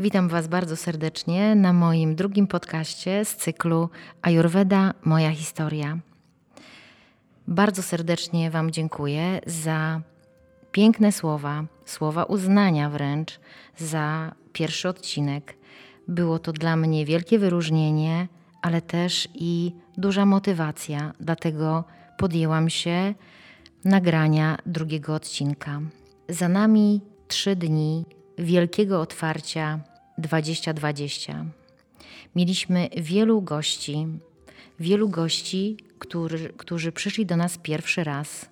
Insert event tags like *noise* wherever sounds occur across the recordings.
Witam Was bardzo serdecznie na moim drugim podcaście z cyklu Ayurveda Moja Historia. Bardzo serdecznie Wam dziękuję za piękne słowa, słowa uznania wręcz za pierwszy odcinek. Było to dla mnie wielkie wyróżnienie, ale też i duża motywacja, dlatego podjęłam się nagrania drugiego odcinka. Za nami trzy dni wielkiego otwarcia 2020. Mieliśmy wielu gości, wielu gości, którzy, którzy przyszli do nas pierwszy raz.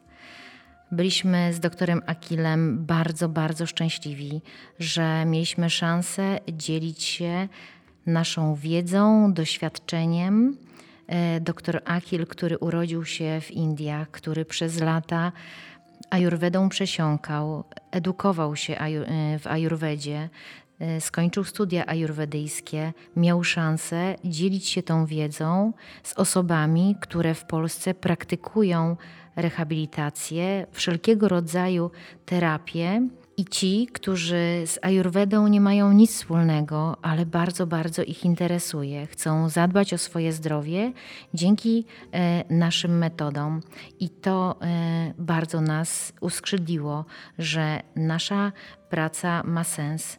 Byliśmy z doktorem Akilem bardzo, bardzo szczęśliwi, że mieliśmy szansę dzielić się naszą wiedzą, doświadczeniem. E, doktor Akil, który urodził się w Indiach, który przez lata ajurwedą przesiąkał, edukował się e, w ajurwedzie, skończył studia ajurwedyjskie, miał szansę dzielić się tą wiedzą z osobami, które w Polsce praktykują rehabilitację, wszelkiego rodzaju terapię. I ci, którzy z Ayurvedą nie mają nic wspólnego, ale bardzo, bardzo ich interesuje, chcą zadbać o swoje zdrowie dzięki e, naszym metodom. I to e, bardzo nas uskrzydliło, że nasza praca ma sens.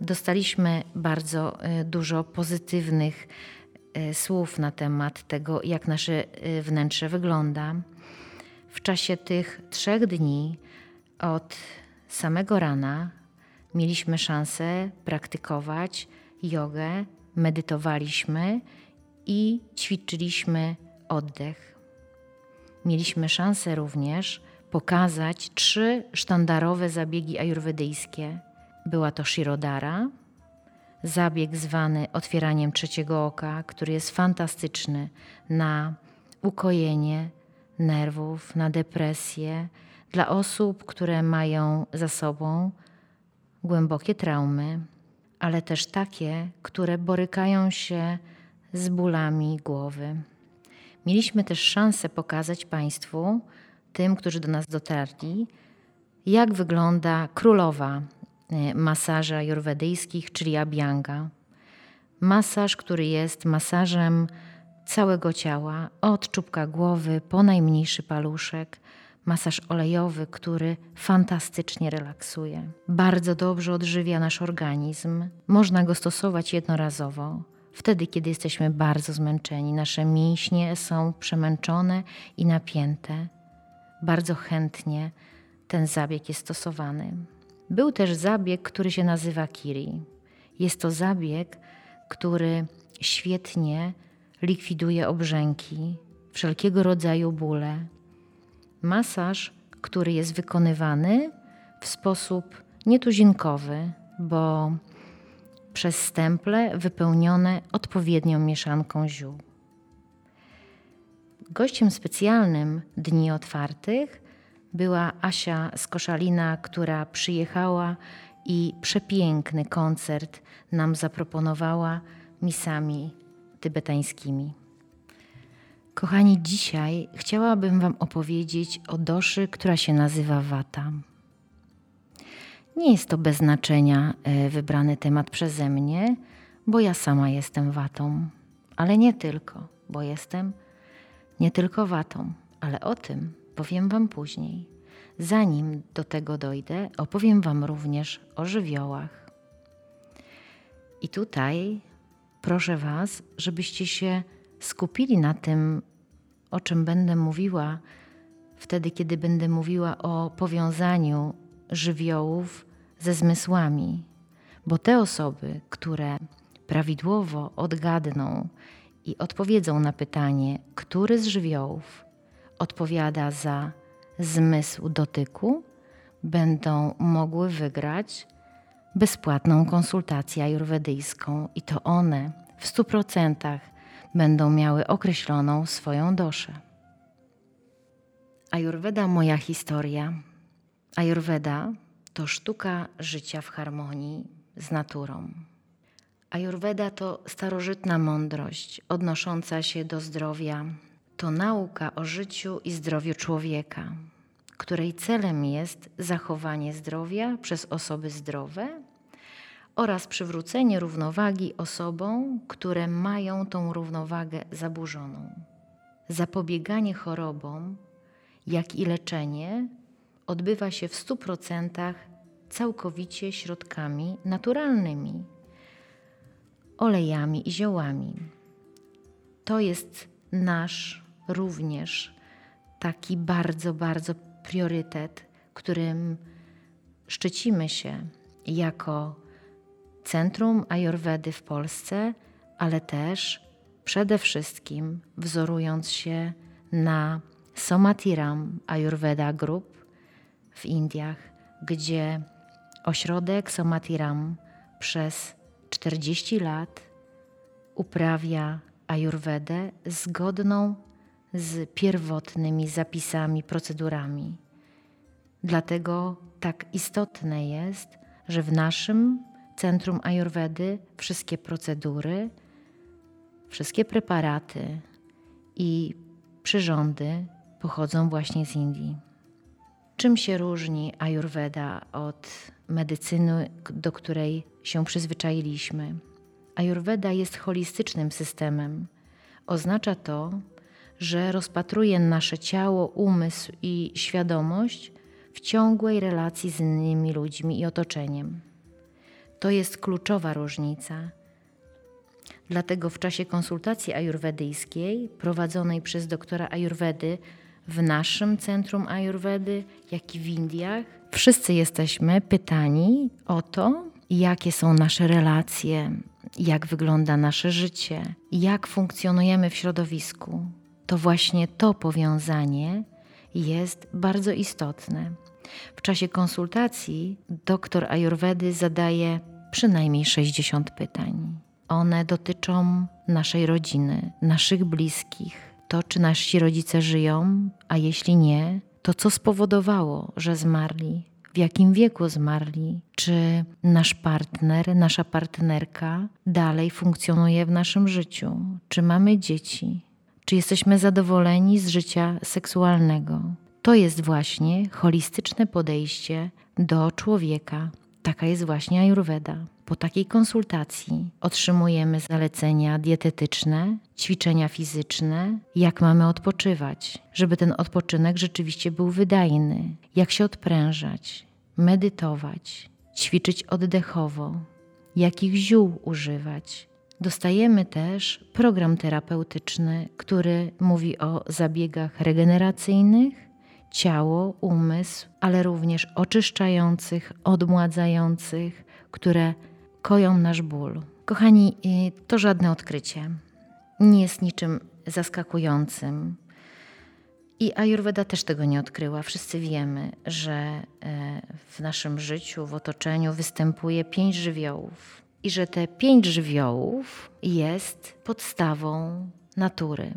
Dostaliśmy bardzo e, dużo pozytywnych e, słów na temat tego, jak nasze e, wnętrze wygląda. W czasie tych trzech dni od samego rana mieliśmy szansę praktykować jogę, medytowaliśmy i ćwiczyliśmy oddech. Mieliśmy szansę również pokazać trzy sztandarowe zabiegi ajurwedyjskie. Była to Shirodara, zabieg zwany otwieraniem trzeciego oka, który jest fantastyczny na ukojenie nerwów, na depresję, dla osób, które mają za sobą głębokie traumy, ale też takie, które borykają się z bólami głowy. Mieliśmy też szansę pokazać Państwu, tym, którzy do nas dotarli, jak wygląda królowa masaży ajurwedyjskich, czyli abhyanga. Masaż, który jest masażem całego ciała, od czubka głowy po najmniejszy paluszek, masaż olejowy, który fantastycznie relaksuje. Bardzo dobrze odżywia nasz organizm. Można go stosować jednorazowo. Wtedy, kiedy jesteśmy bardzo zmęczeni, nasze mięśnie są przemęczone i napięte. Bardzo chętnie ten zabieg jest stosowany. Był też zabieg, który się nazywa Kiri. Jest to zabieg, który świetnie likwiduje obrzęki, wszelkiego rodzaju bóle, masaż, który jest wykonywany w sposób nietuzinkowy, bo przez stemple wypełnione odpowiednią mieszanką ziół. Gościem specjalnym Dni Otwartych była Asia z Koszalina, która przyjechała i przepiękny koncert nam zaproponowała misami tybetańskimi. Kochani, dzisiaj chciałabym Wam opowiedzieć o doszy, która się nazywa Wata. Nie jest to bez znaczenia e, wybrany temat przeze mnie, bo ja sama jestem watą, ale nie tylko, bo jestem nie tylko watą, ale o tym powiem Wam później. Zanim do tego dojdę, opowiem Wam również o żywiołach. I tutaj proszę Was, żebyście się skupili na tym, o czym będę mówiła wtedy, kiedy będę mówiła o powiązaniu żywiołów ze zmysłami, bo te osoby, które prawidłowo odgadną i odpowiedzą na pytanie, który z żywiołów odpowiada za zmysł dotyku, będą mogły wygrać bezpłatną konsultację ajurwedyjską i to one w stu procentach będą miały określoną swoją doszę. Ajurweda moja historia. Ajurweda to sztuka życia w harmonii z naturą. Ajurweda to starożytna mądrość odnosząca się do zdrowia. To nauka o życiu i zdrowiu człowieka, której celem jest zachowanie zdrowia przez osoby zdrowe oraz przywrócenie równowagi osobom, które mają tą równowagę zaburzoną. Zapobieganie chorobom, jak i leczenie odbywa się w 100% całkowicie środkami naturalnymi, olejami i ziołami. To jest nasz również taki bardzo, bardzo priorytet, którym szczycimy się jako Centrum Ayurvedy w Polsce, ale też przede wszystkim wzorując się na Somatiram Ayurveda Group w Indiach, gdzie ośrodek Somatiram przez 40 lat uprawia Ayurvedę zgodną z pierwotnymi zapisami, procedurami. Dlatego tak istotne jest, że w naszym Centrum Ayurvedy wszystkie procedury, wszystkie preparaty i przyrządy pochodzą właśnie z Indii. Czym się różni Ayurveda od medycyny, do której się przyzwyczailiśmy? Ayurveda jest holistycznym systemem. Oznacza to, że rozpatruje nasze ciało, umysł i świadomość w ciągłej relacji z innymi ludźmi i otoczeniem. To jest kluczowa różnica. Dlatego w czasie konsultacji ajurwedyjskiej prowadzonej przez doktora Ajurwedy w naszym centrum Ajurwedy, jak i w Indiach, wszyscy jesteśmy pytani o to, jakie są nasze relacje, jak wygląda nasze życie, jak funkcjonujemy w środowisku. To właśnie to powiązanie jest bardzo istotne. W czasie konsultacji doktor Ayurvedy zadaje przynajmniej 60 pytań. One dotyczą naszej rodziny, naszych bliskich, to czy nasi rodzice żyją, a jeśli nie, to co spowodowało, że zmarli, w jakim wieku zmarli, czy nasz partner, nasza partnerka dalej funkcjonuje w naszym życiu, czy mamy dzieci, czy jesteśmy zadowoleni z życia seksualnego. To jest właśnie holistyczne podejście do człowieka. Taka jest właśnie Ayurveda. Po takiej konsultacji otrzymujemy zalecenia dietetyczne, ćwiczenia fizyczne, jak mamy odpoczywać, żeby ten odpoczynek rzeczywiście był wydajny, jak się odprężać, medytować, ćwiczyć oddechowo, jakich ziół używać. Dostajemy też program terapeutyczny, który mówi o zabiegach regeneracyjnych, ciało, umysł, ale również oczyszczających, odmładzających, które koją nasz ból. Kochani, to żadne odkrycie. Nie jest niczym zaskakującym. I Ayurveda też tego nie odkryła. Wszyscy wiemy, że e, w naszym życiu, w otoczeniu występuje pięć żywiołów i że te pięć żywiołów jest podstawą natury.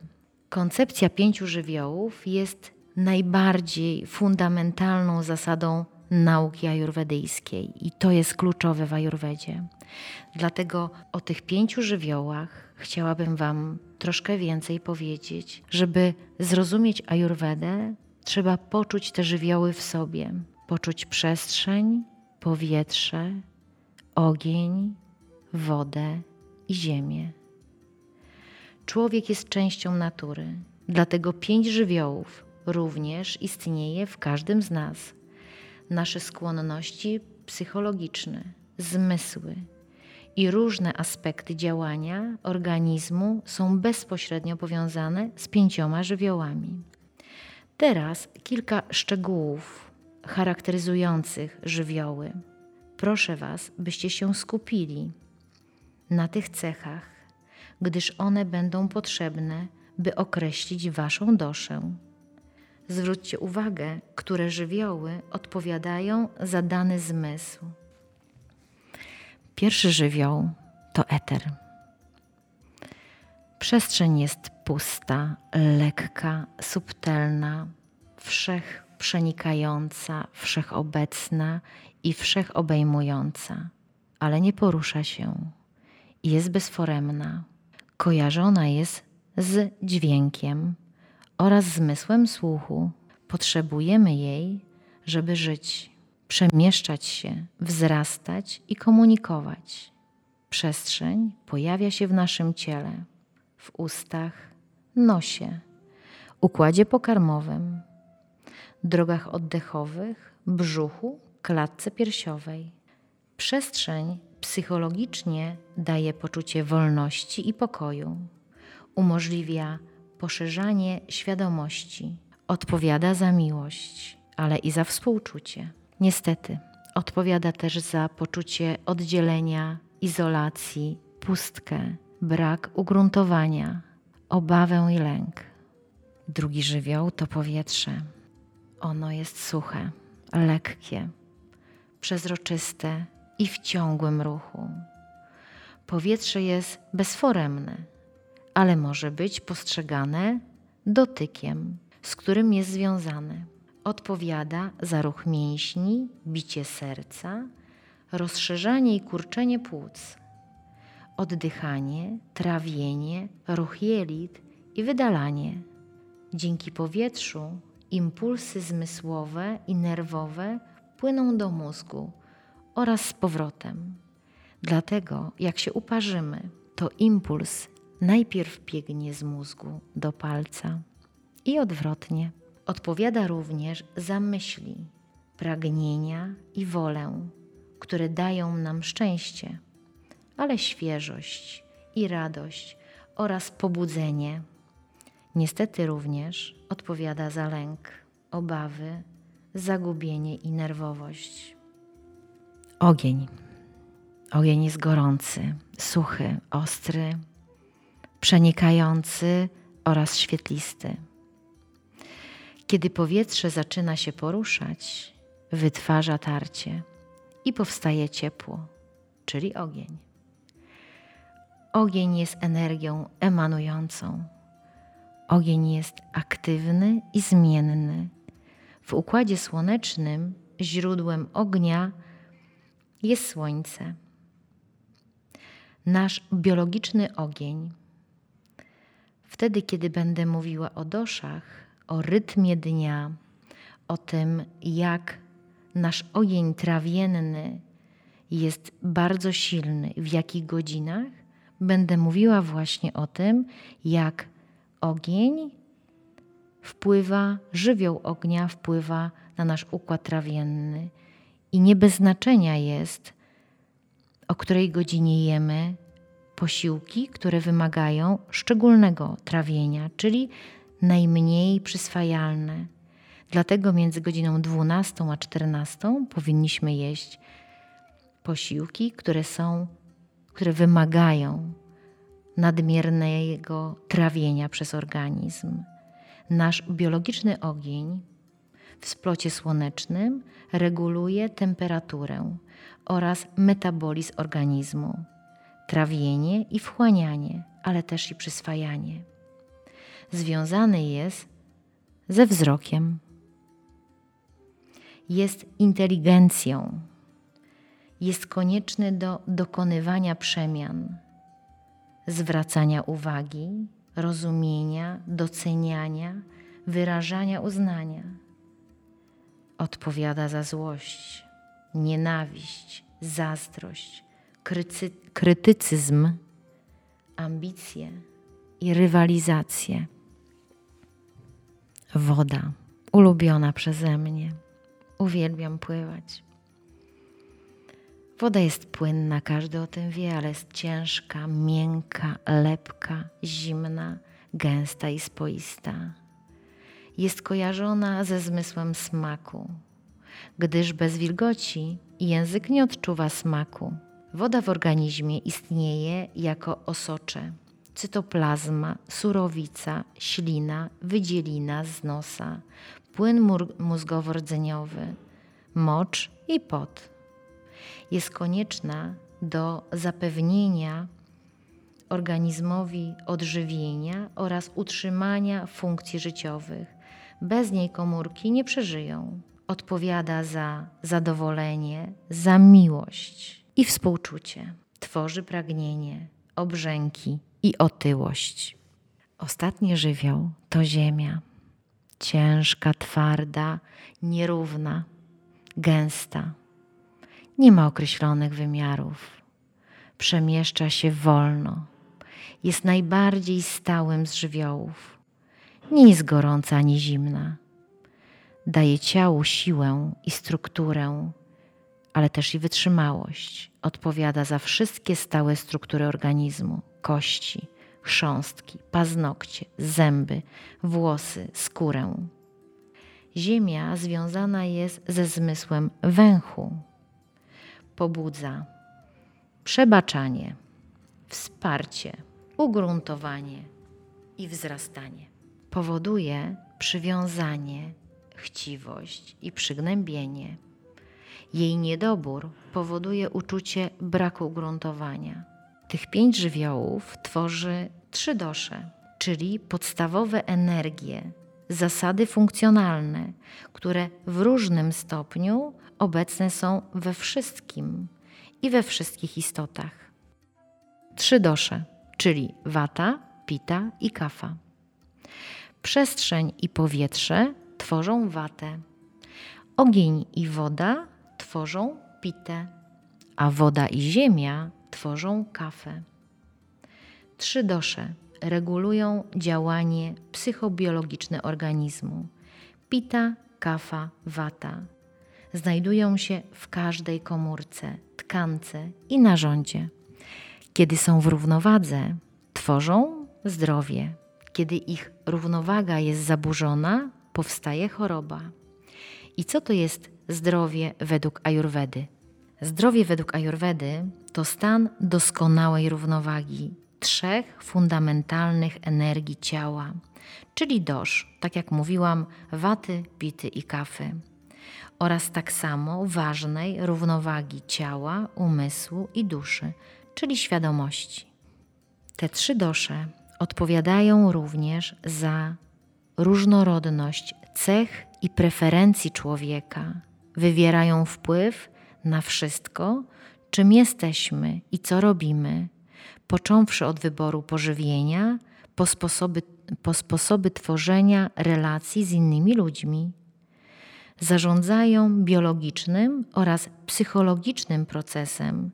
Koncepcja pięciu żywiołów jest najbardziej fundamentalną zasadą nauki ajurwedyjskiej i to jest kluczowe w ajurwedzie. Dlatego o tych pięciu żywiołach chciałabym Wam troszkę więcej powiedzieć. Żeby zrozumieć ajurwedę, trzeba poczuć te żywioły w sobie, poczuć przestrzeń, powietrze, ogień, wodę i ziemię. Człowiek jest częścią natury, dlatego pięć żywiołów również istnieje w każdym z nas. Nasze skłonności psychologiczne, zmysły i różne aspekty działania organizmu są bezpośrednio powiązane z pięcioma żywiołami. Teraz kilka szczegółów charakteryzujących żywioły. Proszę Was, byście się skupili na tych cechach, gdyż one będą potrzebne, by określić Waszą doszę. Zwróćcie uwagę, które żywioły odpowiadają za dany zmysł. Pierwszy żywioł to eter. Przestrzeń jest pusta, lekka, subtelna, wszechprzenikająca, wszechobecna i wszechobejmująca, ale nie porusza się. Jest bezforemna. Kojarzona jest z dźwiękiem oraz zmysłem słuchu. Potrzebujemy jej, żeby żyć. przemieszczać się, wzrastać i komunikować. Przestrzeń pojawia się w naszym ciele, w ustach, nosie, układzie pokarmowym, drogach oddechowych, brzuchu, klatce piersiowej. Przestrzeń psychologicznie daje poczucie wolności i pokoju, umożliwia poszerzanie świadomości, odpowiada za miłość, ale i za współczucie. Niestety, odpowiada też za poczucie oddzielenia, izolacji, pustkę, brak ugruntowania, obawę i lęk. Drugi żywioł to powietrze. Ono jest suche, lekkie, przezroczyste i w ciągłym ruchu. Powietrze jest bezforemne, ale może być postrzegane dotykiem, z którym jest związane. Odpowiada za ruch mięśni, bicie serca, rozszerzanie i kurczenie płuc, oddychanie, trawienie, ruch jelit i wydalanie. Dzięki powietrzu impulsy zmysłowe i nerwowe płyną do mózgu oraz z powrotem. Dlatego, jak się uparzymy, to impuls najpierw biegnie z mózgu do palca i odwrotnie. Odpowiada również za myśli, pragnienia i wolę, które dają nam szczęście, ale świeżość i radość oraz pobudzenie. Niestety również odpowiada za lęk, obawy, zagubienie i nerwowość. Ogień. Ogień jest gorący, suchy, ostry, przenikający oraz świetlisty. Kiedy powietrze zaczyna się poruszać, wytwarza tarcie i powstaje ciepło, czyli ogień. Ogień jest energią emanującą. Ogień jest aktywny i zmienny. W układzie słonecznym źródłem ognia jest Słońce. Nasz biologiczny ogień. Wtedy, kiedy będę mówiła o doszach, o rytmie dnia, o tym, jak nasz ogień trawienny jest bardzo silny, w jakich godzinach, będę mówiła właśnie o tym, jak ogień wpływa, żywioł ognia wpływa na nasz układ trawienny. I nie bez znaczenia jest, o której godzinie jemy posiłki, które wymagają szczególnego trawienia, czyli najmniej przyswajalne. Dlatego między godziną 12 a 14 powinniśmy jeść posiłki, które są, które wymagają nadmiernego trawienia przez organizm. Nasz biologiczny ogień w splocie słonecznym reguluje temperaturę oraz metabolizm organizmu, trawienie i wchłanianie, ale też i przyswajanie. Związany jest ze wzrokiem. Jest inteligencją. Jest konieczny do dokonywania przemian, zwracania uwagi, rozumienia, doceniania, wyrażania uznania odpowiada za złość, nienawiść, zazdrość, krycy, krytycyzm, ambicje i rywalizację. Woda, ulubiona przeze mnie. Uwielbiam pływać. Woda jest płynna, każdy o tym wie, ale jest ciężka, miękka, lepka, zimna, gęsta i spoista jest kojarzona ze zmysłem smaku, gdyż bez wilgoci język nie odczuwa smaku. Woda w organizmie istnieje jako osocze, cytoplazma, surowica, ślina, wydzielina z nosa, płyn mózgowo-rdzeniowy, mocz i pot. Jest konieczna do zapewnienia organizmowi odżywienia oraz utrzymania funkcji życiowych, bez niej komórki nie przeżyją. Odpowiada za zadowolenie, za miłość i współczucie. Tworzy pragnienie, obrzęki i otyłość. Ostatni żywioł to ziemia. Ciężka, twarda, nierówna, gęsta. Nie ma określonych wymiarów. Przemieszcza się wolno. Jest najbardziej stałym z żywiołów. Nie jest gorąca ani zimna. Daje ciału siłę i strukturę, ale też i wytrzymałość. Odpowiada za wszystkie stałe struktury organizmu: kości, chrząstki, paznokcie, zęby, włosy, skórę. Ziemia związana jest ze zmysłem węchu. Pobudza przebaczanie, wsparcie, ugruntowanie i wzrastanie. Powoduje przywiązanie, chciwość i przygnębienie. Jej niedobór powoduje uczucie braku ugruntowania. Tych pięć żywiołów tworzy trzy dosze, czyli podstawowe energie, zasady funkcjonalne, które w różnym stopniu obecne są we wszystkim i we wszystkich istotach. Trzy dosze, czyli wata, pita i kafa. Przestrzeń i powietrze tworzą watę. Ogień i woda tworzą pitę, a woda i ziemia tworzą kafę. Trzy dosze regulują działanie psychobiologiczne organizmu. Pita, kafa, wata znajdują się w każdej komórce, tkance i narządzie. Kiedy są w równowadze, tworzą zdrowie. Kiedy ich równowaga jest zaburzona, powstaje choroba. I co to jest zdrowie według Ajurwedy? Zdrowie według Ajurwedy to stan doskonałej równowagi trzech fundamentalnych energii ciała, czyli dosz, tak jak mówiłam, waty, pity i kafy, oraz tak samo ważnej równowagi ciała, umysłu i duszy, czyli świadomości. Te trzy dosze odpowiadają również za różnorodność cech i preferencji człowieka, wywierają wpływ na wszystko, czym jesteśmy i co robimy, począwszy od wyboru pożywienia, po sposoby, po sposoby tworzenia relacji z innymi ludźmi. Zarządzają biologicznym oraz psychologicznym procesem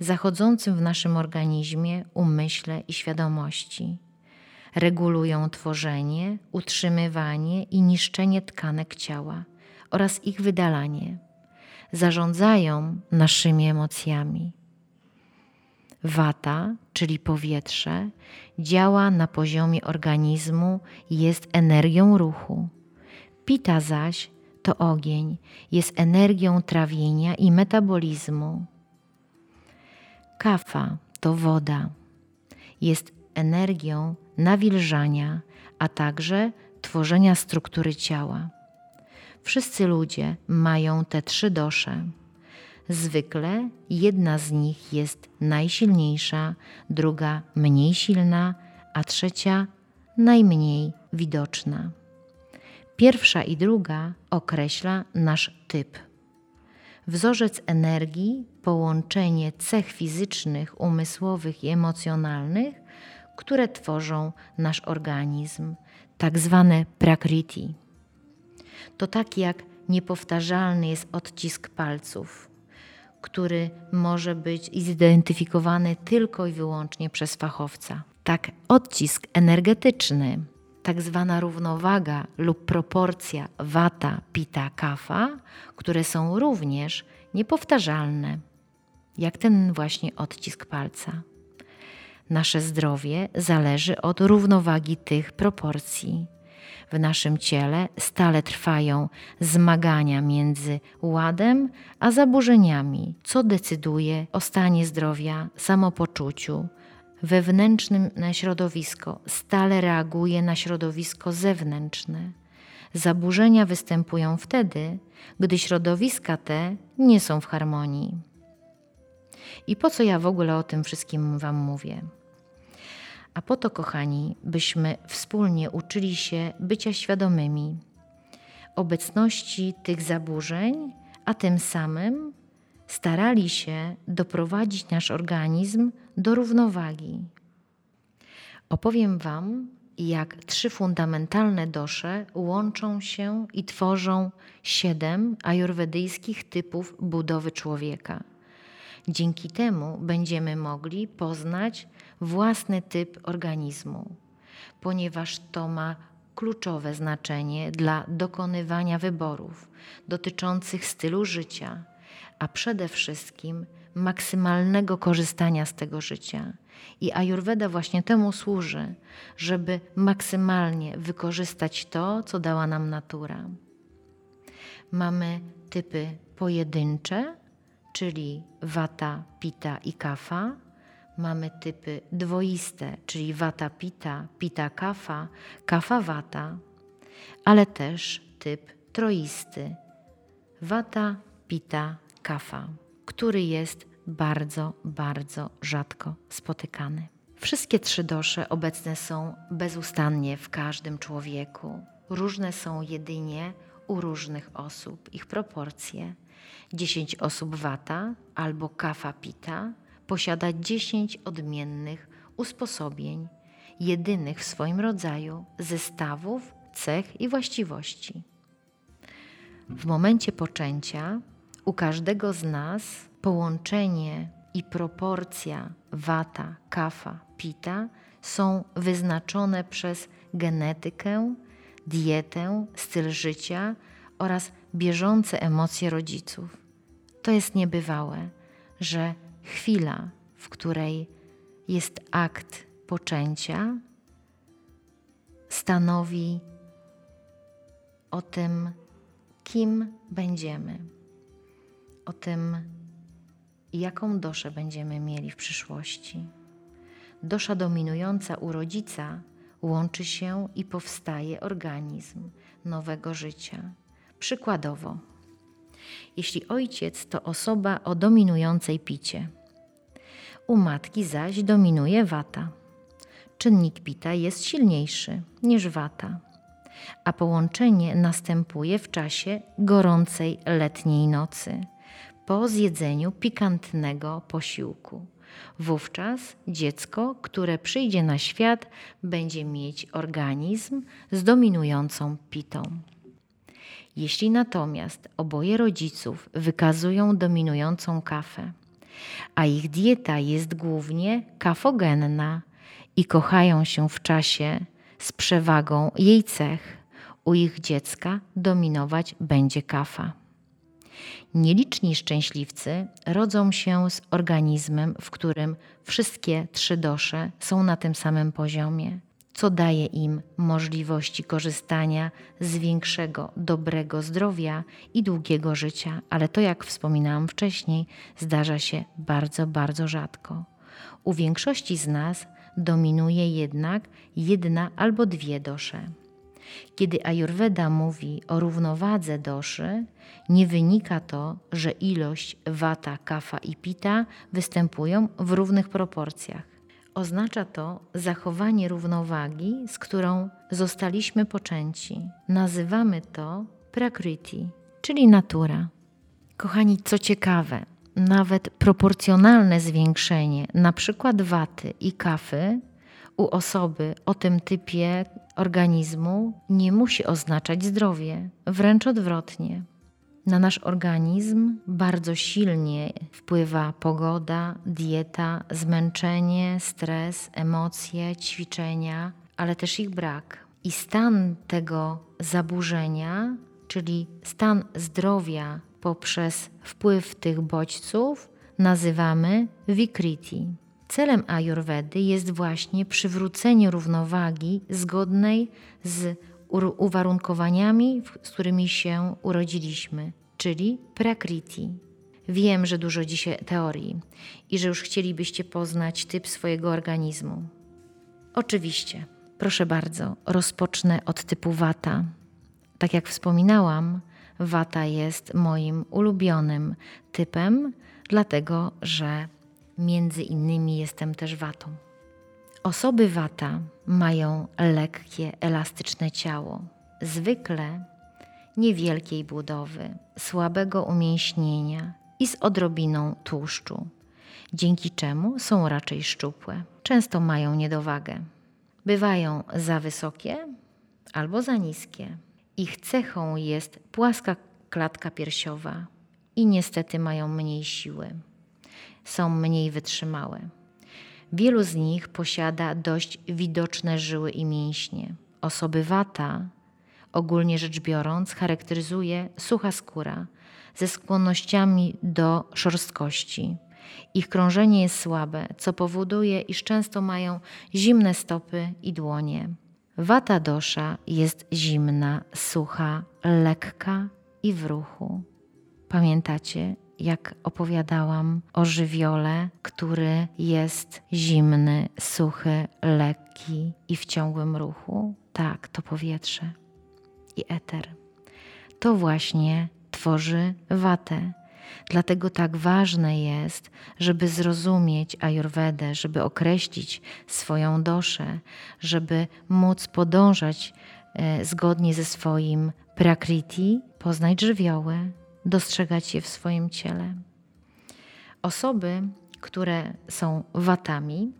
zachodzącym w naszym organizmie, umyśle i świadomości. Regulują tworzenie, utrzymywanie i niszczenie tkanek ciała oraz ich wydalanie. Zarządzają naszymi emocjami Wata, czyli powietrze, działa na poziomie organizmu i jest energią ruchu. Pita zaś to ogień, jest energią trawienia i metabolizmu. Kafa to woda, jest energią nawilżania, a także tworzenia struktury ciała. Wszyscy ludzie mają te trzy dosze. Zwykle jedna z nich jest najsilniejsza, druga mniej silna, a trzecia najmniej widoczna. Pierwsza i druga określa nasz typ. Wzorzec energii, połączenie cech fizycznych, umysłowych i emocjonalnych, które tworzą nasz organizm, tak zwane prakriti. To tak jak niepowtarzalny jest odcisk palców który może być zidentyfikowany tylko i wyłącznie przez fachowca. Tak, odcisk energetyczny, tak zwana równowaga lub proporcja wata, pita, kafa, które są również niepowtarzalne, jak ten właśnie odcisk palca. Nasze zdrowie zależy od równowagi tych proporcji w naszym ciele stale trwają zmagania między ładem a zaburzeniami, co decyduje o stanie zdrowia, samopoczuciu. Wewnętrznym środowisko stale reaguje na środowisko zewnętrzne. Zaburzenia występują wtedy, gdy środowiska te nie są w harmonii. I po co ja w ogóle o tym wszystkim Wam mówię? A po to, kochani, byśmy wspólnie uczyli się bycia świadomymi obecności tych zaburzeń, a tym samym starali się doprowadzić nasz organizm do równowagi. Opowiem Wam, jak trzy fundamentalne dosze łączą się i tworzą siedem ajurwedyjskich typów budowy człowieka. Dzięki temu będziemy mogli poznać własny typ organizmu, ponieważ to ma kluczowe znaczenie dla dokonywania wyborów dotyczących stylu życia, a przede wszystkim maksymalnego korzystania z tego życia. I Ayurveda właśnie temu służy, żeby maksymalnie wykorzystać to, co dała nam natura. Mamy typy pojedyncze, czyli wata, pita i kafa. Mamy typy dwoiste, czyli wata, pita, pita, kafa, kafa, wata, ale też typ troisty, wata, pita, kafa, który jest bardzo, bardzo rzadko spotykany. Wszystkie trzy dosze obecne są bezustannie w każdym człowieku. Różne są jedynie u różnych osób, ich proporcje. 10 osób wata albo kafa pita posiada 10 odmiennych usposobień, jedynych w swoim rodzaju, zestawów, cech i właściwości. W momencie poczęcia u każdego z nas połączenie i proporcja wata, kafa, pita są wyznaczone przez genetykę, dietę, styl życia oraz bieżące emocje rodziców. To jest niebywałe, że chwila, w której jest akt poczęcia, stanowi o tym, kim będziemy, o tym, jaką doszę będziemy mieli w przyszłości. Dosza dominująca u rodzica łączy się i powstaje organizm nowego życia. Przykładowo, jeśli ojciec to osoba o dominującej picie, u matki zaś dominuje wata. Czynnik pita jest silniejszy niż wata, a połączenie następuje w czasie gorącej letniej nocy po zjedzeniu pikantnego posiłku. Wówczas dziecko, które przyjdzie na świat, będzie mieć organizm z dominującą pitą. Jeśli natomiast oboje rodziców wykazują dominującą kafę, a ich dieta jest głównie kafogenna i kochają się w czasie z przewagą jej cech, u ich dziecka dominować będzie kafa. Nieliczni szczęśliwcy rodzą się z organizmem, w którym wszystkie trzy dosze są na tym samym poziomie, co daje im możliwości korzystania z większego dobrego zdrowia i długiego życia, ale to, jak wspominałam wcześniej, zdarza się bardzo, bardzo rzadko. U większości z nas dominuje jednak jedna albo dwie dosze. Kiedy Ayurveda mówi o równowadze doszy, nie wynika to, że ilość wata, kafa i pita występują w równych proporcjach. Oznacza to zachowanie równowagi, z którą zostaliśmy poczęci. Nazywamy to prakriti, czyli natura. Kochani, co ciekawe, nawet proporcjonalne zwiększenie przykład waty i kafy u osoby o tym typie organizmu nie musi oznaczać zdrowie, wręcz odwrotnie. Na nasz organizm bardzo silnie wpływa pogoda, dieta, zmęczenie, stres, emocje, ćwiczenia, ale też ich brak. I stan tego zaburzenia, czyli stan zdrowia poprzez wpływ tych bodźców, nazywamy Vikriti. Celem Ayurvedy jest właśnie przywrócenie równowagi zgodnej z uwarunkowaniami, z którymi się urodziliśmy, czyli prakriti. Wiem, że dużo dzisiaj teorii i że już chcielibyście poznać typ swojego organizmu. Oczywiście, proszę bardzo, rozpocznę od typu wata. Tak jak wspominałam, wata jest moim ulubionym typem, dlatego że między innymi jestem też watą. Osoby wata mają lekkie, elastyczne ciało, zwykle niewielkiej budowy, słabego umięśnienia i z odrobiną tłuszczu, dzięki czemu są raczej szczupłe. Często mają niedowagę. Bywają za wysokie albo za niskie. Ich cechą jest płaska klatka piersiowa i niestety mają mniej siły. Są mniej wytrzymałe. Wielu z nich posiada dość widoczne żyły i mięśnie. Osoby wata, ogólnie rzecz biorąc, charakteryzuje sucha skóra ze skłonnościami do szorstkości. Ich krążenie jest słabe, co powoduje, iż często mają zimne stopy i dłonie. Wata dosza jest zimna, sucha, lekka i w ruchu. Pamiętacie, jak opowiadałam o żywiole, który jest zimny, suchy, lekki i w ciągłym ruchu? Tak, to powietrze i eter. To właśnie tworzy watę. Dlatego tak ważne jest, żeby zrozumieć Ayurvedę, żeby określić swoją doszę, żeby móc podążać e, zgodnie ze swoim prakriti, poznać żywioły, dostrzegać je w swoim ciele. Osoby, które są watami,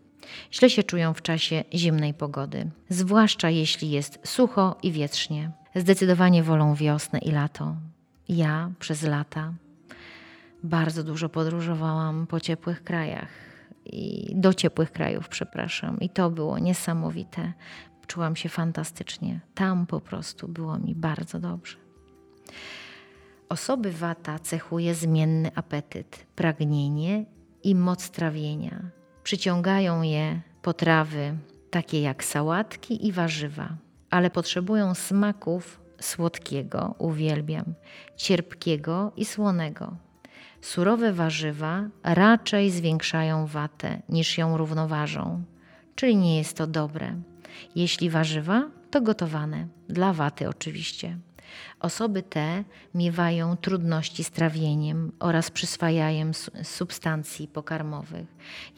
źle się czują w czasie zimnej pogody, zwłaszcza jeśli jest sucho i wietrznie. Zdecydowanie wolą wiosnę i lato. Ja przez lata bardzo dużo podróżowałam po ciepłych krajach i do ciepłych krajów, przepraszam, i to było niesamowite. Czułam się fantastycznie. Tam po prostu było mi bardzo dobrze. Osoby wata cechuje zmienny apetyt, pragnienie i moc trawienia. Przyciągają je potrawy takie jak sałatki i warzywa, ale potrzebują smaków słodkiego, uwielbiam, cierpkiego i słonego. Surowe warzywa raczej zwiększają watę niż ją równoważą, czyli nie jest to dobre. Jeśli warzywa, to gotowane, dla waty oczywiście. Osoby te miewają trudności z trawieniem oraz przyswajaniem substancji pokarmowych.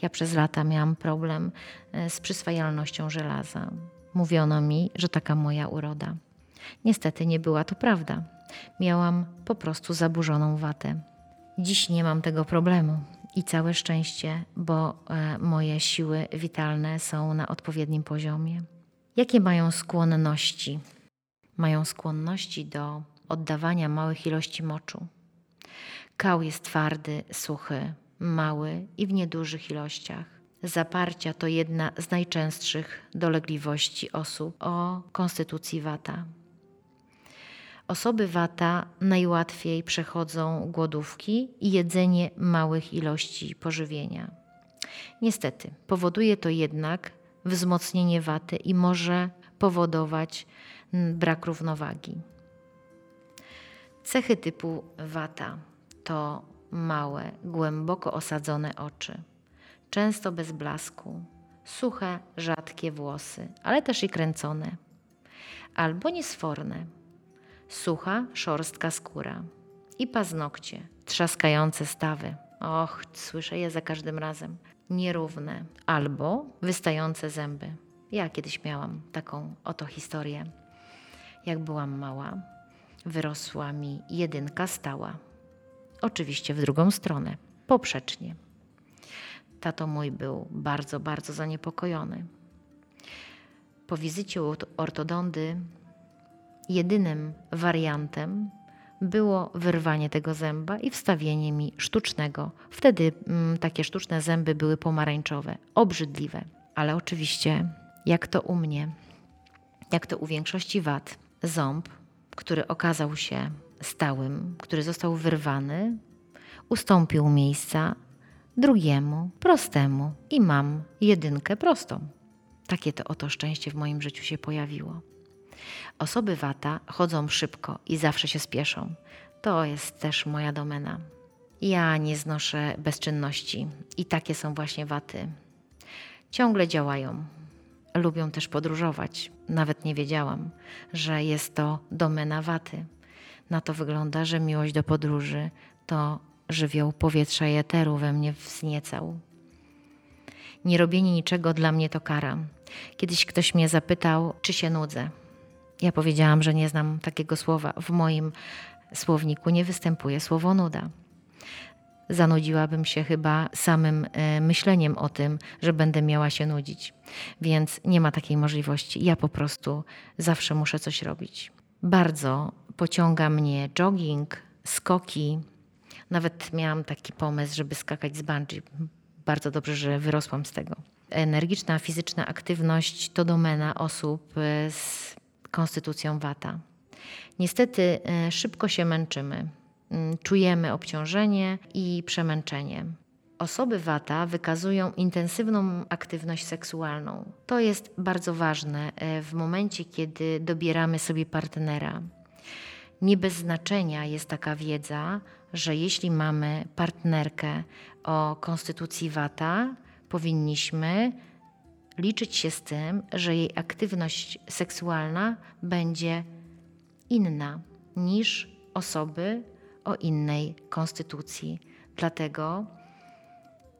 Ja przez lata miałam problem e, z przyswajalnością żelaza. Mówiono mi, że taka moja uroda. Niestety nie była to prawda. Miałam po prostu zaburzoną watę. Dziś nie mam tego problemu i całe szczęście, bo e, moje siły witalne są na odpowiednim poziomie. Jakie mają skłonności? Mają skłonności do oddawania małych ilości moczu. Kał jest twardy, suchy, mały i w niedużych ilościach. Zaparcia to jedna z najczęstszych dolegliwości osób o konstytucji wata. Osoby wata najłatwiej przechodzą głodówki i jedzenie małych ilości pożywienia. Niestety, powoduje to jednak wzmocnienie waty i może powodować brak równowagi. Cechy typu wata to małe, głęboko osadzone oczy, często bez blasku, suche, rzadkie włosy, ale też i kręcone, albo niesforne sucha, szorstka skóra i paznokcie, trzaskające stawy. Och, słyszę je za każdym razem. Nierówne albo wystające zęby. Ja kiedyś miałam taką oto historię. Jak byłam mała, wyrosła mi jedynka stała. Oczywiście w drugą stronę, poprzecznie. Tato mój był bardzo, bardzo zaniepokojony. Po wizycie u ortodondy jedynym wariantem było wyrwanie tego zęba i wstawienie mi sztucznego. Wtedy mm, takie sztuczne zęby były pomarańczowe, obrzydliwe. Ale oczywiście, jak to u mnie, jak to u większości wad, ząb, który okazał się stałym, który został wyrwany, ustąpił miejsca drugiemu, prostemu i mam jedynkę prostą. Takie to oto szczęście w moim życiu się pojawiło. Osoby wata chodzą szybko i zawsze się spieszą. To jest też moja domena. Ja nie znoszę bezczynności i takie są właśnie waty. Ciągle działają. Lubią też podróżować. Nawet nie wiedziałam, że jest to domena waty. Na to wygląda, że miłość do podróży to żywioł powietrza i eteru we mnie wzniecał. Nie robienie niczego dla mnie to kara. Kiedyś ktoś mnie zapytał, czy się nudzę. Ja powiedziałam, że nie znam takiego słowa. W moim słowniku nie występuje słowo nuda. zanudziłabym się chyba samym e, myśleniem o tym, że będę miała się nudzić. Więc nie ma takiej możliwości. Ja po prostu zawsze muszę coś robić. Bardzo pociąga mnie jogging, skoki. Nawet miałam taki pomysł, żeby skakać z bungee. Bardzo dobrze, że wyrosłam z tego. Energiczna fizyczna aktywność to domena osób e, z konstytucją wata. Niestety e, szybko się męczymy. Mm, czujemy obciążenie i przemęczenie. Osoby wata wykazują intensywną aktywność seksualną. To jest bardzo ważne e, w momencie, kiedy dobieramy sobie partnera. Nie bez znaczenia jest taka wiedza, że jeśli mamy partnerkę o konstytucji wata, powinniśmy liczyć się z tym, że jej aktywność seksualna będzie inna niż osoby o innej konstytucji. Dlatego,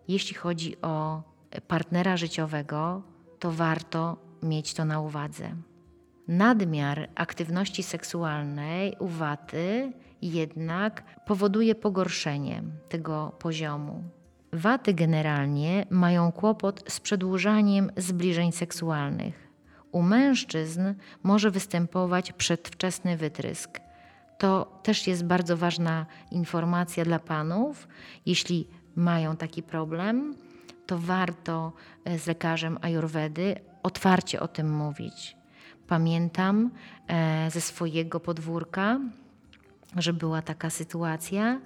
jeśli chodzi o partnera życiowego, to warto mieć to na uwadze. Nadmiar aktywności seksualnej u waty jednak powoduje pogorszenie tego poziomu. Waty generalnie mają kłopot z przedłużaniem zbliżeń seksualnych. U mężczyzn może występować przedwczesny wytrysk. To też jest bardzo ważna informacja dla panów. Jeśli mają taki problem, to warto e, z lekarzem ayurvedy otwarcie o tym mówić. Pamiętam e, ze swojego podwórka, że była taka sytuacja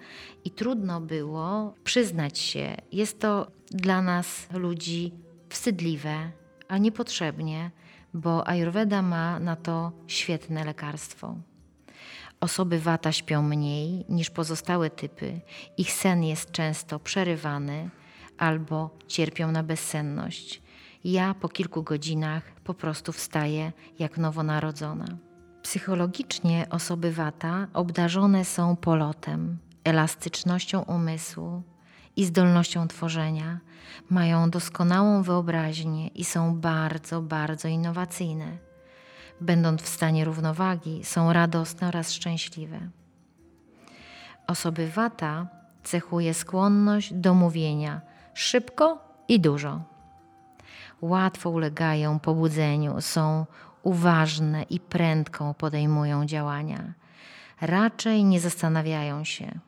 i trudno było przyznać się. Jest to dla nas, ludzi, wstydliwe, a niepotrzebnie, bo Ayurveda ma na to świetne lekarstwo. Osoby wata śpią mniej niż pozostałe typy, ich sen jest często przerywany albo cierpią na bezsenność. Ja po kilku godzinach po prostu wstaję jak nowonarodzona. Psychologicznie osoby wata obdarzone są polotem, elastycznością umysłu i zdolnością tworzenia. Mają doskonałą wyobraźnię i są bardzo, bardzo innowacyjne. Będąc w stanie równowagi, są radosne oraz szczęśliwe. Osoby wata cechuje skłonność do mówienia szybko i dużo. Łatwo ulegają pobudzeniu, są uważne i prędko podejmują działania. Raczej nie zastanawiają się.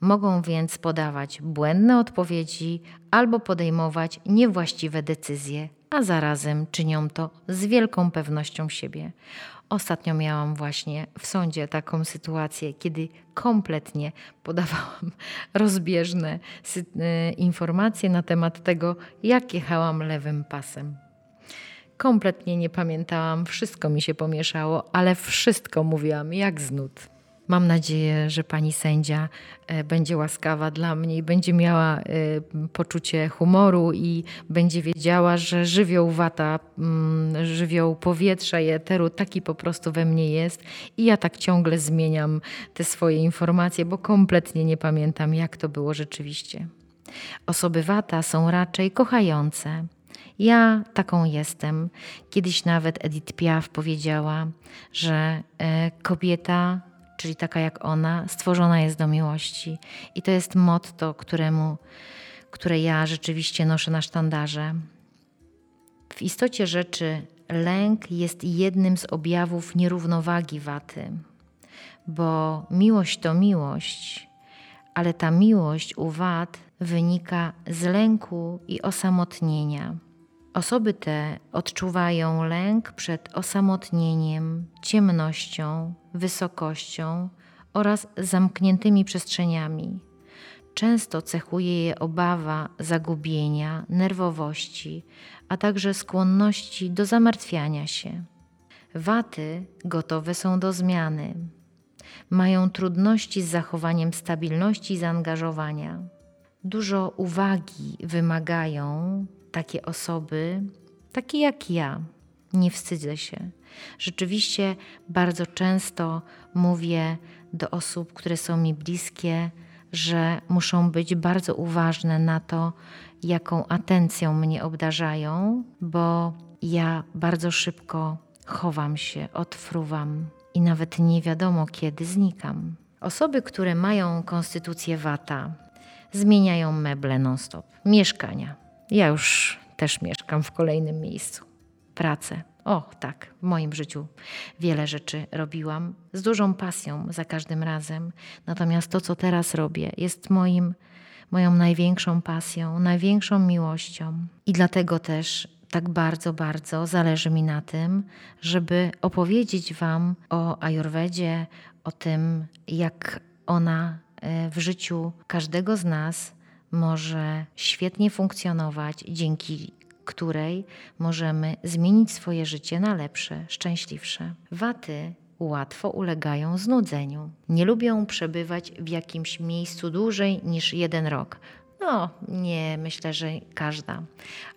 Mogą więc podawać błędne odpowiedzi albo podejmować niewłaściwe decyzje, a zarazem czynią to z wielką pewnością siebie. Ostatnio miałam właśnie w sądzie taką sytuację, kiedy kompletnie podawałam *laughs* rozbieżne y, informacje na temat tego, jak jechałam lewym pasem. Kompletnie nie pamiętałam, wszystko mi się pomieszało, ale wszystko mówiłam jak z nut. Mam nadzieję, że pani sędzia e, będzie łaskawa dla mnie i będzie miała e, poczucie humoru i będzie wiedziała, że żywioł wata, mm, żywioł powietrza i eteru taki po prostu we mnie jest i ja tak ciągle zmieniam te swoje informacje, bo kompletnie nie pamiętam, jak to było rzeczywiście. Osoby wata są raczej kochające, ja taką jestem. Kiedyś nawet Edith Piaf powiedziała, że e, kobieta, czyli taka jak ona, stworzona jest do miłości. I to jest motto, któremu, które ja rzeczywiście noszę na sztandarze. W istocie rzeczy lęk jest jednym z objawów nierównowagi waty, bo miłość to miłość, ale ta miłość u wad wynika z lęku i osamotnienia. Osoby te odczuwają lęk przed osamotnieniem, ciemnością, wysokością oraz zamkniętymi przestrzeniami. Często cechuje je obawa zagubienia, nerwowości, a także skłonności do zamartwiania się. Waty gotowe są do zmiany. Mają trudności z zachowaniem stabilności i zaangażowania. Dużo uwagi wymagają takie osoby, takie jak ja. Nie wstydzę się. Rzeczywiście bardzo często mówię do osób, które są mi bliskie, że muszą być bardzo uważne na to, jaką atencją mnie obdarzają, bo ja bardzo szybko chowam się, odfruwam i nawet nie wiadomo kiedy znikam. Osoby, które mają konstytucję wata, zmieniają meble non-stop, mieszkania. Ja już też mieszkam w kolejnym miejscu. Pracę. O, tak, w moim życiu wiele rzeczy robiłam z dużą pasją za każdym razem. Natomiast to, co teraz robię, jest moim, moją największą pasją, największą miłością. I dlatego też tak bardzo, bardzo zależy mi na tym, żeby opowiedzieć Wam o Ajurwedzie, o tym, jak ona e, w życiu każdego z nas może świetnie funkcjonować, dzięki której możemy zmienić swoje życie na lepsze, szczęśliwsze. Waty łatwo ulegają znudzeniu. Nie lubią przebywać w jakimś miejscu dłużej niż jeden rok. No, nie myślę, że każda,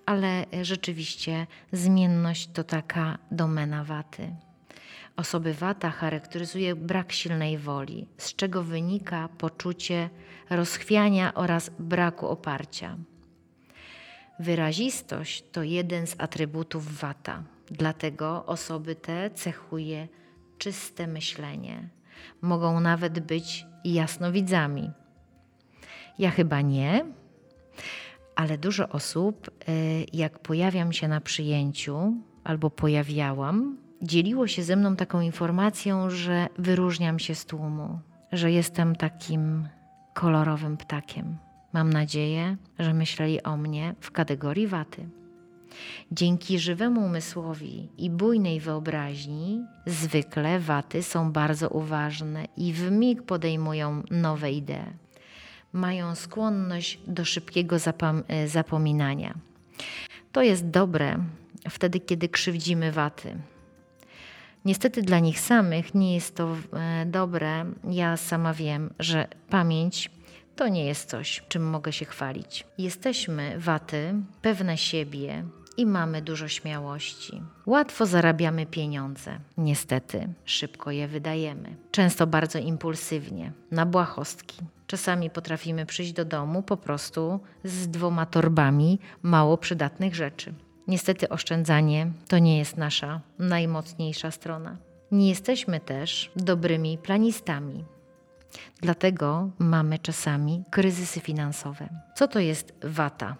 ale rzeczywiście zmienność to taka domena waty. Osoby wata charakteryzuje brak silnej woli, z czego wynika poczucie rozchwiania oraz braku oparcia. Wyrazistość to jeden z atrybutów wata, dlatego osoby te cechuje czyste myślenie. Mogą nawet być jasnowidzami. Ja chyba nie, ale dużo osób, y, jak pojawiam się na przyjęciu albo pojawiałam, dzieliło się ze mną taką informacją, że wyróżniam się z tłumu, że jestem takim kolorowym ptakiem. Mam nadzieję, że myśleli o mnie w kategorii waty. Dzięki żywemu umysłowi i bujnej wyobraźni, zwykle waty są bardzo uważne i w mig podejmują nowe idee. Mają skłonność do szybkiego zapom e, zapominania. To jest dobre wtedy, kiedy krzywdzimy waty. Niestety dla nich samych nie jest to e, dobre. Ja sama wiem, że pamięć to nie jest coś, czym mogę się chwalić. Jesteśmy waty, pewne siebie i mamy dużo śmiałości. Łatwo zarabiamy pieniądze. Niestety, szybko je wydajemy. Często bardzo impulsywnie, na błahostki. Czasami potrafimy przyjść do domu po prostu z dwoma torbami mało przydatnych rzeczy. Niestety oszczędzanie to nie jest nasza najmocniejsza strona. Nie jesteśmy też dobrymi planistami. Dlatego mamy czasami kryzysy finansowe. Co to jest wata?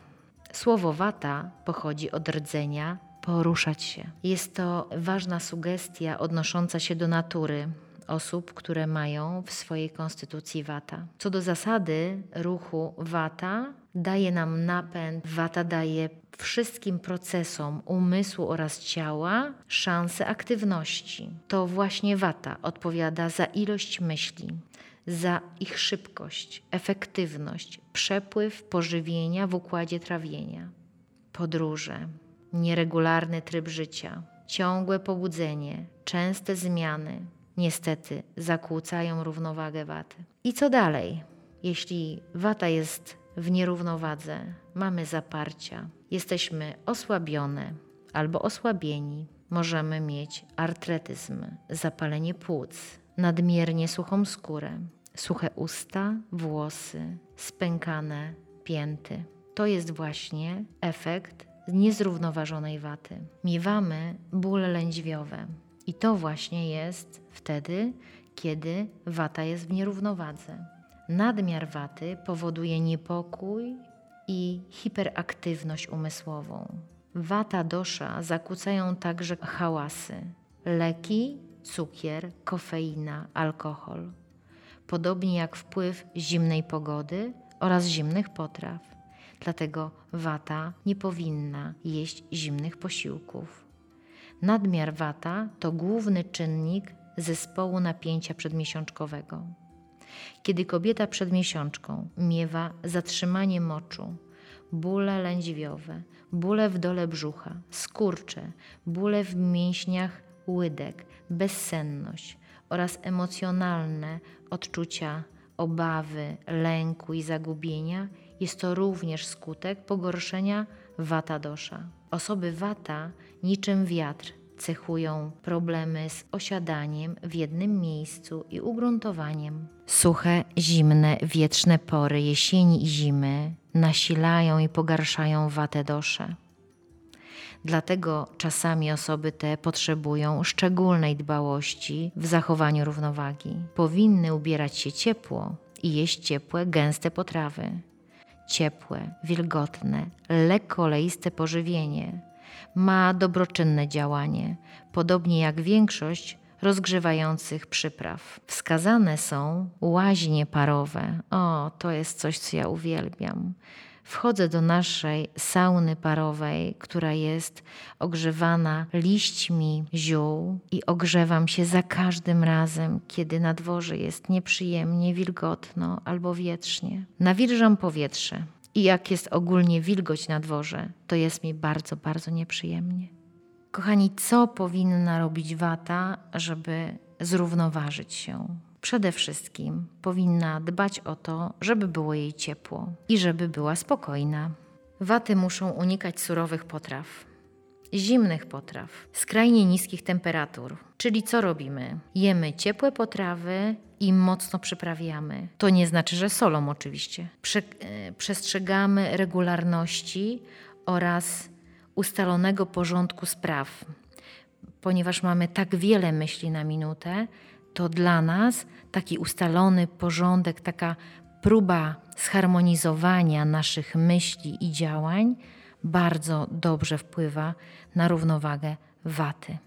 Słowo wata pochodzi od rdzenia poruszać się. Jest to ważna sugestia odnosząca się do natury osób, które mają w swojej konstytucji wata. Co do zasady ruchu wata daje nam napęd, wata daje wszystkim procesom umysłu oraz ciała szansę aktywności. To właśnie wata odpowiada za ilość myśli, za ich szybkość, efektywność, przepływ pożywienia w układzie trawienia, podróże, nieregularny tryb życia, ciągłe pobudzenie, częste zmiany, niestety zakłócają równowagę waty. I co dalej? Jeśli wata jest w nierównowadze, mamy zaparcia, jesteśmy osłabione albo osłabieni, możemy mieć artretyzm, zapalenie płuc, nadmiernie suchą skórę, suche usta, włosy, spękane pięty. To jest właśnie efekt niezrównoważonej waty. Miewamy bóle lędźwiowe i to właśnie jest wtedy, kiedy wata jest w nierównowadze. Nadmiar waty powoduje niepokój i hiperaktywność umysłową. Wata dosza zakłócają także hałasy, leki, cukier, kofeina, alkohol podobnie jak wpływ zimnej pogody oraz zimnych potraw. Dlatego wata nie powinna jeść zimnych posiłków. Nadmiar wata to główny czynnik zespołu napięcia przedmiesiączkowego. Kiedy kobieta przed miesiączką miewa zatrzymanie moczu, bóle lędźwiowe, bóle w dole brzucha, skurcze, bóle w mięśniach łydek, bezsenność, oraz emocjonalne odczucia obawy, lęku i zagubienia, jest to również skutek pogorszenia wata dosza. Osoby wata niczym wiatr cechują problemy z osiadaniem w jednym miejscu i ugruntowaniem. Suche, zimne, wietrzne pory jesieni i zimy nasilają i pogarszają watę doszę. Dlatego czasami osoby te potrzebują szczególnej dbałości w zachowaniu równowagi. Powinny ubierać się ciepło i jeść ciepłe, gęste potrawy. ciepłe, wilgotne, lekko oleiste pożywienie. Ma dobroczynne działanie, podobnie jak większość rozgrzewających przypraw. Wskazane są łaźnie parowe. O, to jest coś, co ja uwielbiam. Wchodzę do naszej sauny parowej, która jest ogrzewana liśćmi ziół i ogrzewam się za każdym razem, kiedy na dworze jest nieprzyjemnie, wilgotno albo wietrznie. Nawilżam powietrze i jak jest ogólnie wilgoć na dworze, to jest mi bardzo, bardzo nieprzyjemnie. Kochani, co powinna robić wata, żeby zrównoważyć się? Przede wszystkim powinna dbać o to, żeby było jej ciepło i żeby była spokojna. Waty muszą unikać surowych potraw, zimnych potraw, skrajnie niskich temperatur. Czyli co robimy? Jemy ciepłe potrawy i mocno przyprawiamy. To nie znaczy, że solą oczywiście. Prze e, przestrzegamy regularności oraz ustalonego porządku spraw. Ponieważ mamy tak wiele myśli na minutę, to dla nas taki ustalony porządek, taka próba zharmonizowania naszych myśli i działań bardzo dobrze wpływa na równowagę waty.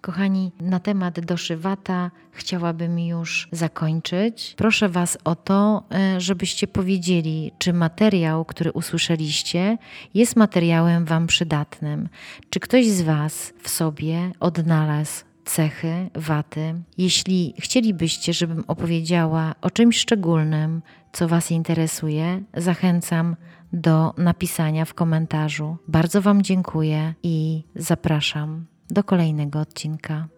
Kochani, na temat doszywata chciałabym już zakończyć. Proszę Was o to, e, żebyście powiedzieli, czy materiał, który usłyszeliście, jest materiałem Wam przydatnym. Czy ktoś z Was w sobie odnalazł cechy waty. Jeśli chcielibyście, żebym opowiedziała o czymś szczególnym, co Was interesuje, zachęcam do napisania w komentarzu. Bardzo Wam dziękuję i zapraszam do kolejnego odcinka.